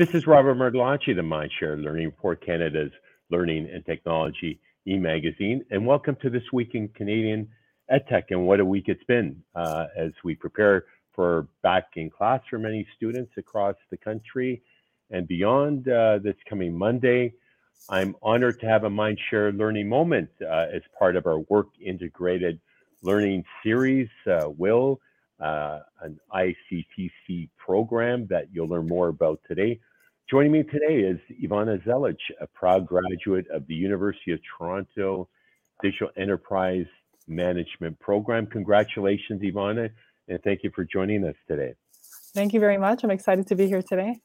This is Robert Martellacci, the Mindshare Learning Report, Canada's Learning and Technology e-magazine, and welcome to this week in Canadian EdTech. And what a week it's been uh, as we prepare for back in class for many students across the country and beyond uh, this coming Monday. I'm honored to have a Mindshare Learning Moment uh, as part of our Work Integrated Learning series. Uh, WIL, uh, an ICTC program that you'll learn more about today. Joining me today is Ivana Zelich, a proud graduate of the University of Toronto Digital Enterprise Management Program. Congratulations, Ivana, and thank you for joining us today. Thank you very much. I'm excited to be here today.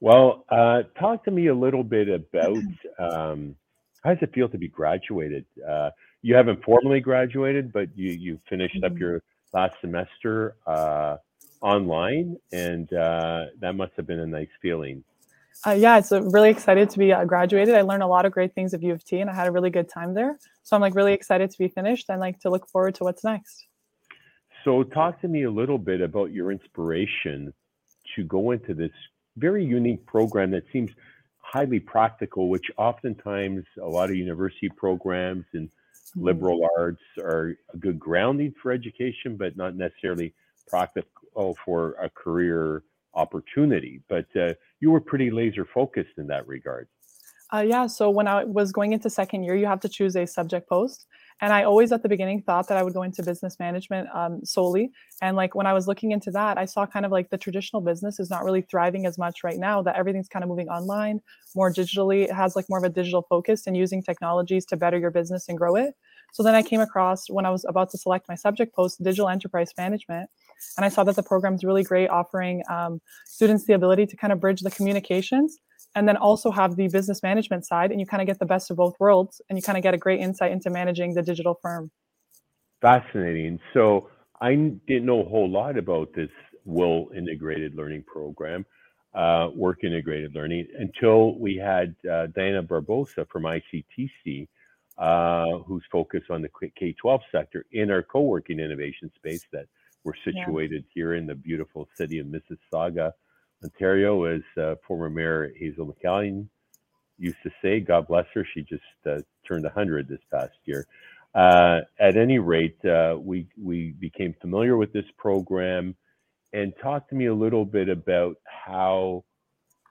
Well, uh, talk to me a little bit about um, how does it feel to be graduated? Uh, you haven't formally graduated, but you you finished mm-hmm. up your last semester. Uh, online, and uh, that must have been a nice feeling. Uh, yeah, it's really excited to be uh, graduated. I learned a lot of great things at U of T, and I had a really good time there. So I'm like really excited to be finished and like to look forward to what's next. So talk to me a little bit about your inspiration to go into this very unique program that seems highly practical, which oftentimes a lot of university programs and mm-hmm. liberal arts are a good grounding for education, but not necessarily practical oh, for a career opportunity. But uh, you were pretty laser focused in that regard. Uh, yeah. So when I was going into second year, you have to choose a subject post. And I always at the beginning thought that I would go into business management um, solely. And like when I was looking into that, I saw kind of like the traditional business is not really thriving as much right now, that everything's kind of moving online, more digitally. It has like more of a digital focus and using technologies to better your business and grow it. So then I came across when I was about to select my subject post, digital enterprise management. And I saw that the program is really great, offering um, students the ability to kind of bridge the communications and then also have the business management side. And you kind of get the best of both worlds and you kind of get a great insight into managing the digital firm. Fascinating. So I didn't know a whole lot about this WIL integrated learning program, uh, work integrated learning, until we had uh, Diana Barbosa from ICTC. Uh, who's focused on the K 12 sector in our co working innovation space that we're situated yeah. here in the beautiful city of Mississauga, Ontario, as uh, former Mayor Hazel McCallion used to say. God bless her. She just uh, turned 100 this past year. Uh, at any rate, uh, we we became familiar with this program, and talk to me a little bit about how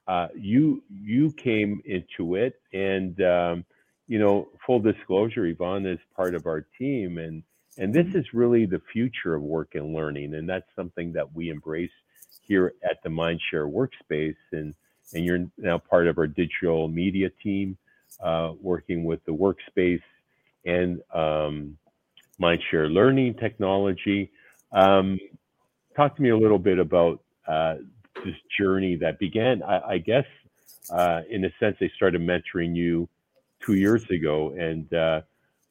uh, you you came into it. And um, you know, full disclosure, Ivana is part of our team, and and this is really the future of work and learning. And that's something that we embrace here at the Mindshare Workspace. And, and you're now part of our digital media team, uh, working with the Workspace and um, Mindshare Learning Technology. Um, talk to me a little bit about uh, this journey that began, I, I guess, uh, in a sense, they started mentoring you two years ago. And uh,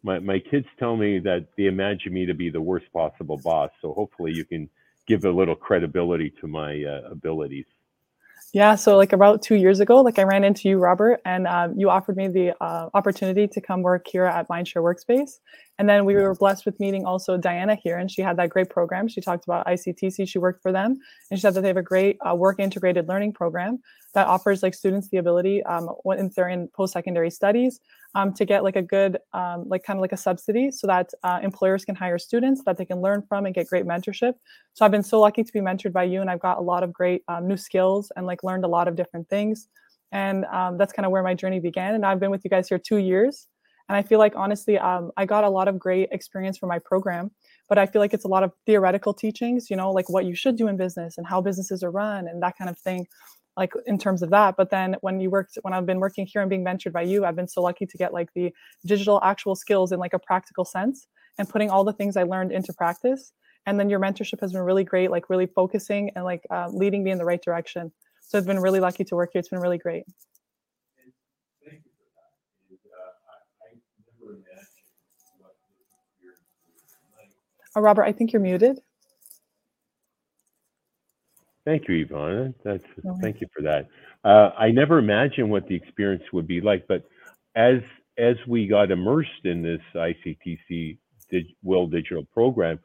my, my kids tell me that they imagine me to be the worst possible boss. So hopefully you can give a little credibility to my uh, abilities. Yeah, so like about two years ago, like I ran into you, Robert, and um, you offered me the uh, opportunity to come work here at Mindshare Workspace. And then we were blessed with meeting also Diana here, and she had that great program. She talked about ICTC, she worked for them, and she said that they have a great uh, work integrated learning program that offers like students the ability um, when they're in post-secondary studies um, to get like a good um, like kind of like a subsidy so that uh, employers can hire students that they can learn from and get great mentorship. So i've been so lucky to be mentored by you and i've got a lot of great um, new skills and like learned a lot of different things. And um, that's kind of where my journey began and i've been with you guys here two years. And i feel like honestly um, i got a lot of great experience from my program but i feel like it's a lot of theoretical teachings you know like what you should do in business and how businesses are run and that kind of thing like in terms of that but then when you worked when i've been working here and being mentored by you i've been so lucky to get like the digital actual skills in like a practical sense and putting all the things i learned into practice. And then your mentorship has been really great like really focusing and like uh, leading me in the right direction. So i've been really lucky to work here. It's been really great. Oh, Robert, I think you're muted. Thank you, Ivana. That's no thank you for that. Uh, I never imagined what the experience would be like, but as as we got immersed in this ICTC Dig, WIL Digital program,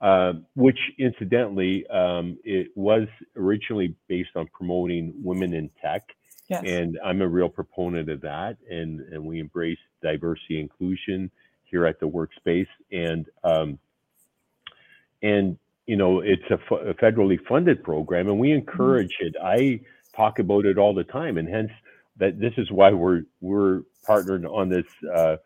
uh, which incidentally, um, it was originally based on promoting women in tech. Yes. And I'm a real proponent of that. And, and we embrace diversity inclusion here at the workspace. And, um, and, you know, it's a, f- a federally funded program and we encourage it. I talk about it all the time. And hence that this is why we're, we're partnered on this, uh,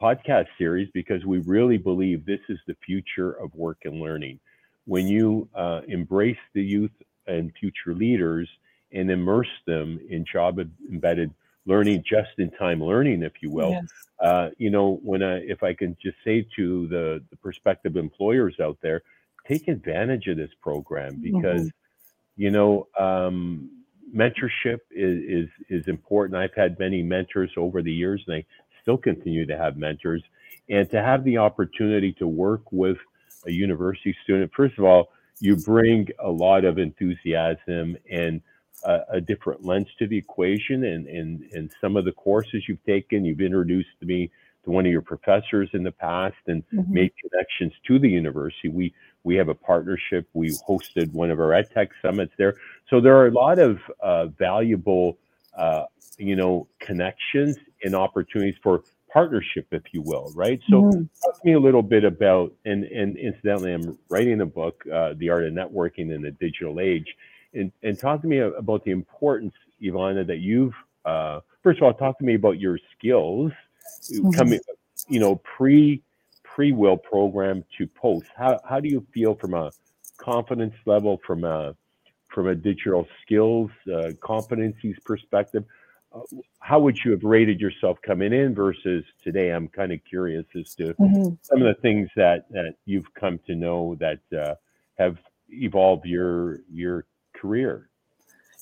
podcast series because we really believe this is the future of work and learning. When you uh, embrace the youth and future leaders and immerse them in job embedded learning, just in time learning, if you will, yes. uh, you know, when I, if I can just say to the, the prospective employers out there, take advantage of this program because, mm-hmm. you know, um, mentorship is, is is important. I've had many mentors over the years, and I still continue to have mentors, and to have the opportunity to work with a university student. First of all, you bring a lot of enthusiasm and a, a different lens to the equation, and, and and some of the courses you've taken, you've introduced to me to one of your professors in the past and mm-hmm. made connections to the university. We we have a partnership. We hosted one of our EdTech summits there. So there are a lot of uh, valuable, uh, you know, connections and opportunities for partnership, if you will, right? So, mm-hmm. talk to me a little bit about, and, and incidentally, I'm writing a book, uh, The Art of Networking in the Digital Age, and, and talk to me about the importance, Ivana, that you've, uh, first of all, talk to me about your skills mm-hmm. coming, you know, pre pre WIL program to post. How, how do you feel from a confidence level, from a from a digital skills uh, competencies perspective? how would you have rated yourself coming in versus today? I'm kind of curious as to mm-hmm. some of the things that, that you've come to know that uh, have evolved your your career.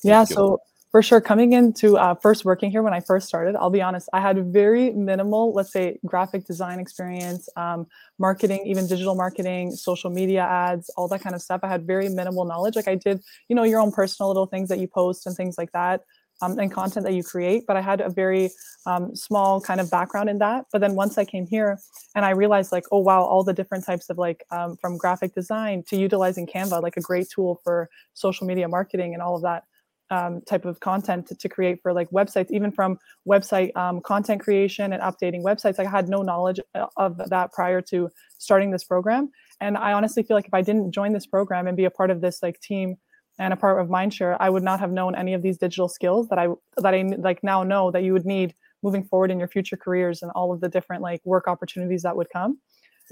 Yeah, so for sure, coming into uh, first working here when I first started, I'll be honest, I had very minimal, let's say, graphic design experience, um, marketing, even digital marketing, social media ads, all that kind of stuff. I had very minimal knowledge. Like I did, you know, your own personal little things that you post and things like that um, and content that you create. But I had a very um, small kind of background in that. But then once I came here and I realized like, oh wow, all the different types of like um, from graphic design to utilizing Canva, like a great tool for social media marketing and all of that. Um, type of content to, to, create for like websites, even from website um, content creation and updating websites. I had no knowledge uh, of that prior to starting this program. And I honestly feel like if I didn't join this program and be a part of this like team and a part of Mindshare, I would not have known any of these digital skills that I that I like now know that you would need moving forward in your future careers and all of the different like work opportunities that would come.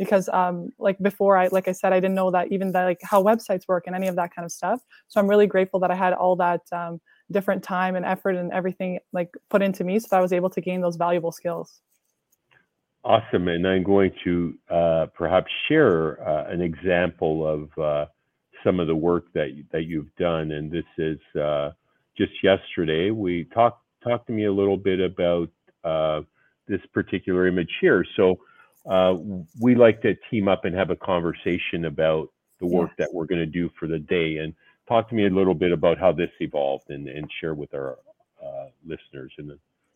Because um, like before, I like I said, I didn't know that even that like how websites work and any of that kind of stuff. So I'm really grateful that I had all that um, different time and effort and everything like put into me, so that I was able to gain those valuable skills. Awesome, and I'm going to uh, perhaps share uh, an example of. Uh, some of the work that that you've done. And this is uh, just yesterday. We talked talk to me a little bit about uh, this particular image here. So uh, we like to team up and have a conversation about the work that we're going to do for the day. And talk to me a little bit about how this evolved and, and share with our uh, listeners and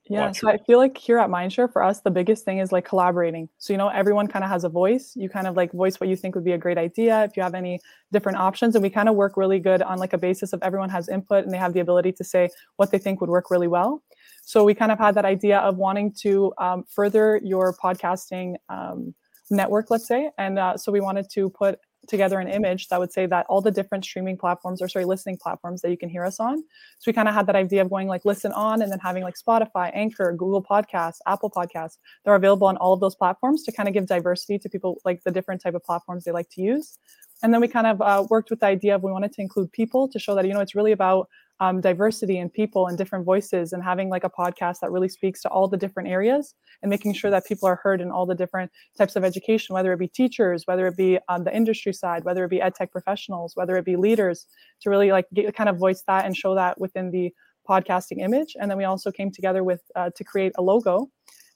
yeah, so I feel like here at Mindshare, for us, the biggest thing is like collaborating. So, you know, everyone kind of has a voice. You kind of like voice what you think would be a great idea if you have any different options. And we kind of work really good on like a basis of everyone has input and they have the ability to say what they think would work really well. So, we kind of had that idea of wanting to um, further your podcasting um, network, let's say. And uh, so, we wanted to put together an image that would say that all the different streaming platforms or sorry listening platforms that you can hear us on. So we kind of had that idea of going like listen on and then having like spotify anchor google podcasts apple podcasts they're available on all of those platforms to kind of give diversity to people like the different type of platforms they like to use. And then we kind of uh, worked with the idea of we wanted to include people to show that you know it's really about um, diversity and people and different voices and having like a podcast that really speaks to all the different areas and making sure that people are heard in all the different types of education whether it be teachers whether it be on the industry side whether it be ed tech professionals whether it be leaders to really like get, kind of voice that and show that within the podcasting image. And then we also came together with uh, to create a logo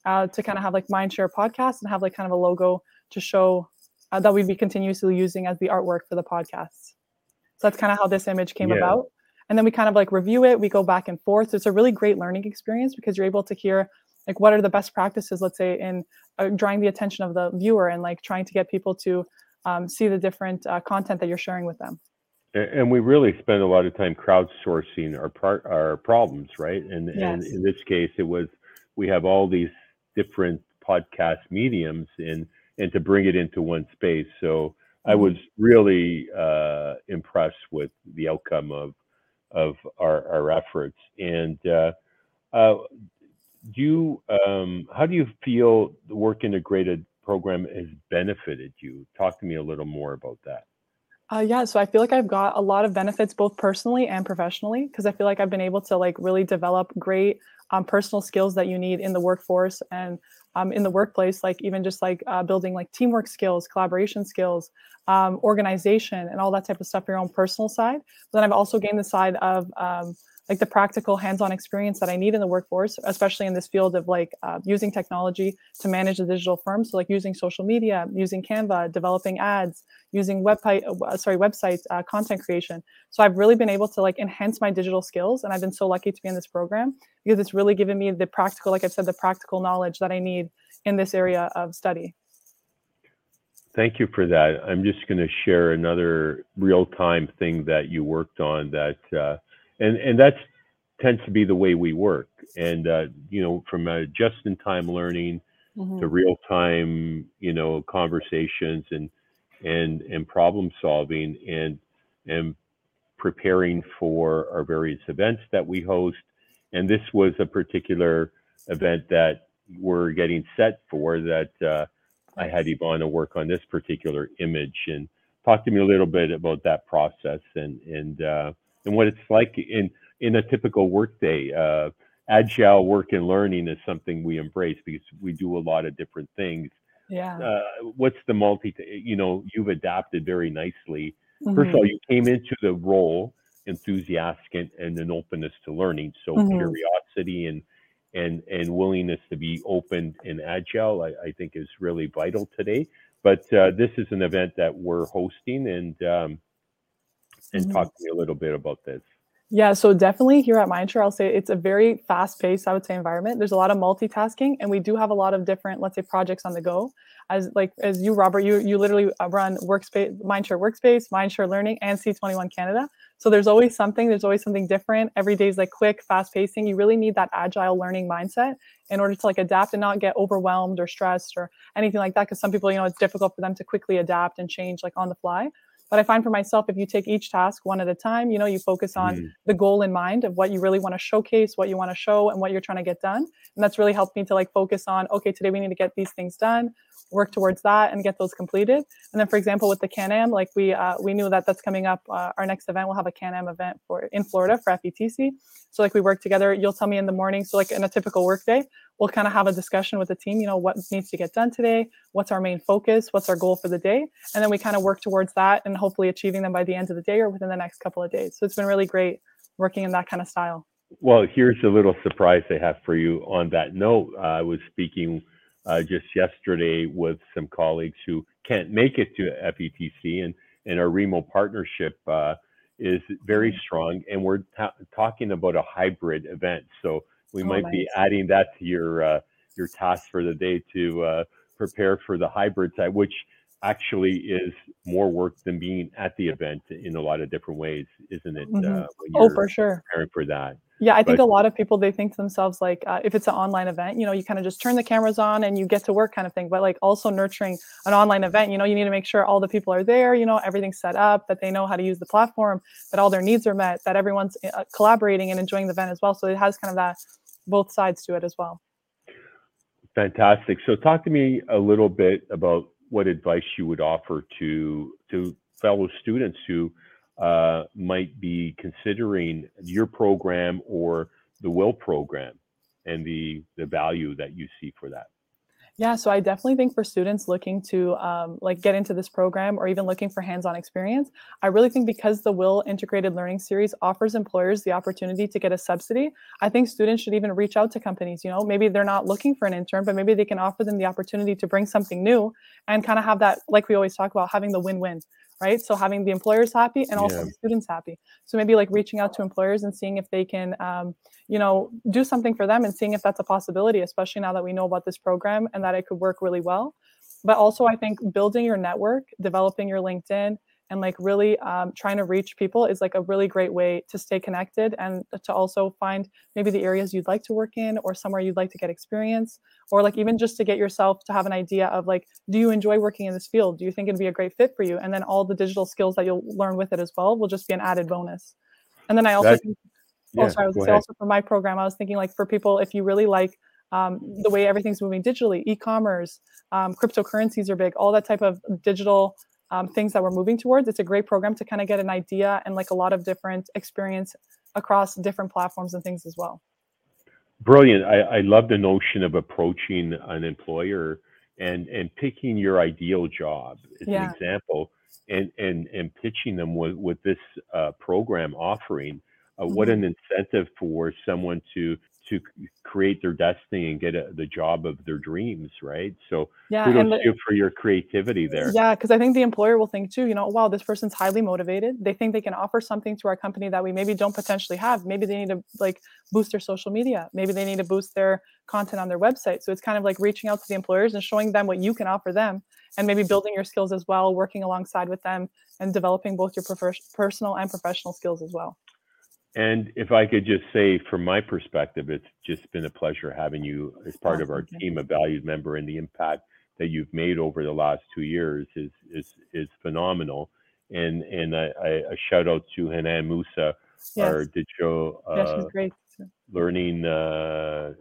uh, to kind of have like mindshare podcast and have like kind of a logo to show uh, that we'd be continuously using as the artwork for the podcasts so that's kind of how this image came yeah. about and then we kind of like review it we go back and forth it's a really great learning experience because you're able to hear like what are the best practices let's say in uh, drawing the attention of the viewer and like trying to get people to um, see the different uh, content that you're sharing with them. And we really spend a lot of time crowdsourcing our par- our problems, right? And, yes. and in this case, it was we have all these different podcast mediums and and to bring it into one space. So I mm-hmm. was really uh, impressed with the outcome of of our, our efforts. And uh, uh, do you, um, how do you feel the work integrated program has benefited you? Talk to me a little more about that. Uh, yeah, so I feel like I've got a lot of benefits both personally and professionally because I feel like I've been able to like really develop great um, personal skills that you need in the workforce and um, in the workplace, like even just like uh, building like teamwork skills, collaboration skills, um, organization, and all that type of stuff your own personal side. But then I've also gained the side of um, like the practical hands-on experience that I need in the workforce, especially in this field of like uh, using technology to manage a digital firm. So like using social media, using Canva, developing ads, using website, uh, sorry, websites, uh, content creation. So I've really been able to like enhance my digital skills, and I've been so lucky to be in this program because it's really given me the practical, like I've said, the practical knowledge that I need in this area of study. Thank you for that. I'm just going to share another real-time thing that you worked on that uh, and and that tends to be the way we work. And uh, you know, from a just-in-time learning mm-hmm. to real-time, you know, conversations and and and problem solving and and preparing for our various events that we host. And this was a particular event that we're getting set for that uh, I had Ivana work on this particular image and talk to me a little bit about that process and and uh, and what it's like in in a typical workday. Uh, agile work and learning is something we embrace because we do a lot of different things. Yeah. Uh, what's the multi? You know, you've adapted very nicely. Mm-hmm. First of all, you came into the role enthusiastic and, and an openness to learning. So mm-hmm. curiosity and and and willingness to be open and agile, I, I think, is really vital today. But uh, this is an event that we're hosting, and um, and talk to me a little bit about this. Yeah, so definitely here at Mindshare, I'll say it's a very fast-paced, I would say, environment. There's a lot of multitasking, and we do have a lot of different, let's say, projects on the go. As like as you, Robert, you you literally uh, run Workspace, Mindshare Workspace, Mindshare Learning, and C21 Canada. So there's always something. There's always something different. Every day is like quick, fast-pacing. You really need that agile learning mindset in order to like adapt and not get overwhelmed or stressed or anything like that. Because some people, you know, it's difficult for them to quickly adapt and change like on the fly. But I find for myself, if you take each task one at a time, you know, you focus on mm. the goal in mind of what you really want to showcase, what you want to show, and what you're trying to get done. And that's really helped me to like focus on, okay, today we need to get these things done, work towards that, and get those completed. And then, for example, with the Can-Am, like we uh, we knew that that's coming up. Uh, our next event, we'll have a Can-Am event for in Florida for FETC. So like we work together. You'll tell me in the morning. So like in a typical workday, we'll kind of have a discussion with the team, you know, what needs to get done today, what's our main focus, what's our goal for the day, and then we kind of work towards that and hopefully achieving them by the end of the day or within the next couple of days. So it's been really great working in that kind of style. Well, here's a little surprise I have for you on that note. I was speaking uh, just yesterday with some colleagues who can't make it to FETC, and, and our Remo partnership uh, is very mm-hmm. strong, and we're ta- talking about a hybrid event. So we oh, might nice. be adding that to your uh, your task for the day to uh, prepare for the hybrid side, which actually is more work than being at the event in a lot of different ways, isn't it? Mm-hmm. Uh, oh, for sure. Preparing for that. Yeah, I think a lot of people they think to themselves like, uh, if it's an online event, you know, you kind of just turn the cameras on and you get to work, kind of thing. But like also nurturing an online event, you know, you need to make sure all the people are there, you know, everything's set up, that they know how to use the platform, that all their needs are met, that everyone's uh, collaborating and enjoying the event as well. So it has kind of that both sides to it as well. Fantastic. So talk to me a little bit about what advice you would offer to to fellow students who uh, might be considering your program or the WIL program and the the value that you see for that yeah, so I definitely think for students looking to um, like get into this program or even looking for hands-on experience, I really think because the WIL Integrated Learning Series offers employers the opportunity to get a subsidy, I think students should even reach out to companies. You know, maybe they're not looking for an intern, but maybe they can offer them the opportunity to bring something new and kind of have that, like we always talk about, having the win-win right? So having the employers happy and also yeah. the students happy. So maybe like reaching out to employers and seeing if they can, um, you know, do something for them and seeing if that's a possibility, especially now that we know about this program and that it could work really well. but also I think building your network, developing your LinkedIn, and like really um, trying to reach people is like a really great way to stay connected and to also find maybe the areas you'd like to work in or somewhere you'd like to get experience or like even just to get yourself to have an idea of like do you enjoy working in this field? Do you think it'd be a great fit for you? And then all the digital skills that you'll learn with it as well will just be an added bonus. And then i also think, oh sorry i was say also for my program i was thinking like for people if you really like um, the way everything's moving digitally e-commerce um, cryptocurrencies are big all that type of digital um, things that we're moving towards. It's a great program to kind of get an idea and like a lot of different experience across different platforms and things as well. Brilliant. I, I love the notion of approaching an employer and and picking your ideal job as yeah. an example and and and pitching them with with this uh, program offering. Uh, mm-hmm. What an incentive for someone to to create their destiny and get a, the job of their dreams, right? So yeah, kudos to you for your creativity there. Yeah, because I think the employer will think too, you know, wow, this person's highly motivated. They think they can offer something to our company that we maybe don't potentially have. Maybe they need to like boost their social media. Maybe they need to boost their content on their website. So it's kind of like reaching out to the employers and showing them what you can offer them and maybe building your skills as well, working alongside with them and developing both your personal and professional skills as well. And if I could just say, from my perspective, it's just been a pleasure having you as part of our team, a valued member, and the impact that you've made over the last two years is is is phenomenal. And and a shout out to Hanan Musa, yes. our digital uh, learning uh,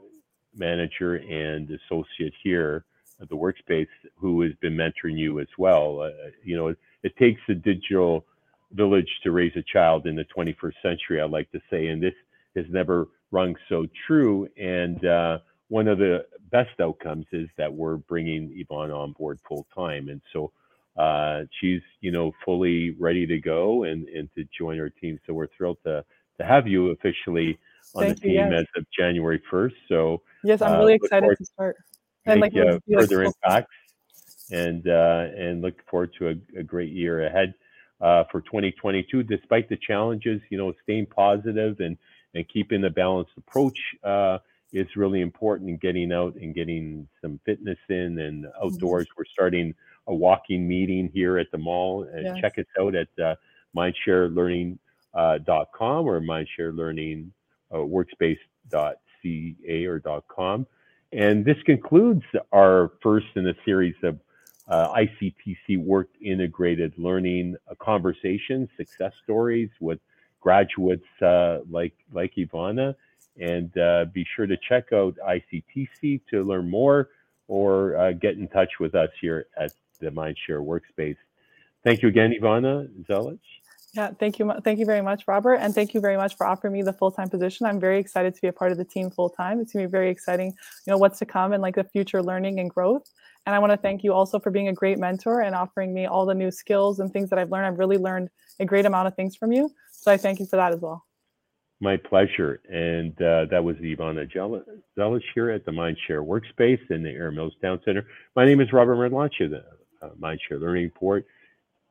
manager and associate here at the workspace, who has been mentoring you as well. Uh, you know, it, it takes a digital village to raise a child in the 21st century, I like to say, and this has never rung so true. And uh, one of the best outcomes is that we're bringing Ivana on board full time, and so uh, she's you know fully ready to go and and to join our team. So we're thrilled to to have you officially on Thank the team you, yes. as of January 1st. So yes, I'm uh, really excited to start and like uh, further impacts and uh, and look forward to a, a great year ahead uh, for 2022, despite the challenges. You know, staying positive and and keeping a balanced approach uh, is really important. in getting out and getting some fitness in and outdoors. Mm-hmm. We're starting a walking meeting here at the mall. And yes. check us out at uh, mindsharelearning.com uh, or mindshare uh, workspace.ca or .com. And this concludes our first in a series of uh, ICTC worked integrated learning uh, conversations, success stories with graduates uh, like like Ivana, and uh, be sure to check out ICTC to learn more or uh, get in touch with us here at the Mindshare Workspace. Thank you again, Ivana Zelich. Yeah, thank you, thank you very much, Robert, and thank you very much for offering me the full time position. I'm very excited to be a part of the team full time. It's gonna be very exciting, you know, what's to come and like the future learning and growth. And I want to thank you also for being a great mentor and offering me all the new skills and things that I've learned. I've really learned a great amount of things from you. So I thank you for that as well. My pleasure. And uh, that was Ivana Zelich here at the Mindshare Workspace in the Erin Mills Town Center. My name is Robert Martellacci, the uh, Mindshare Learning Report.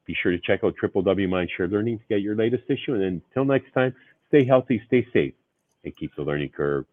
Be sure to check out www.mindshare learning to get your latest issue. And until next time, stay healthy, stay safe, and keep the learning curve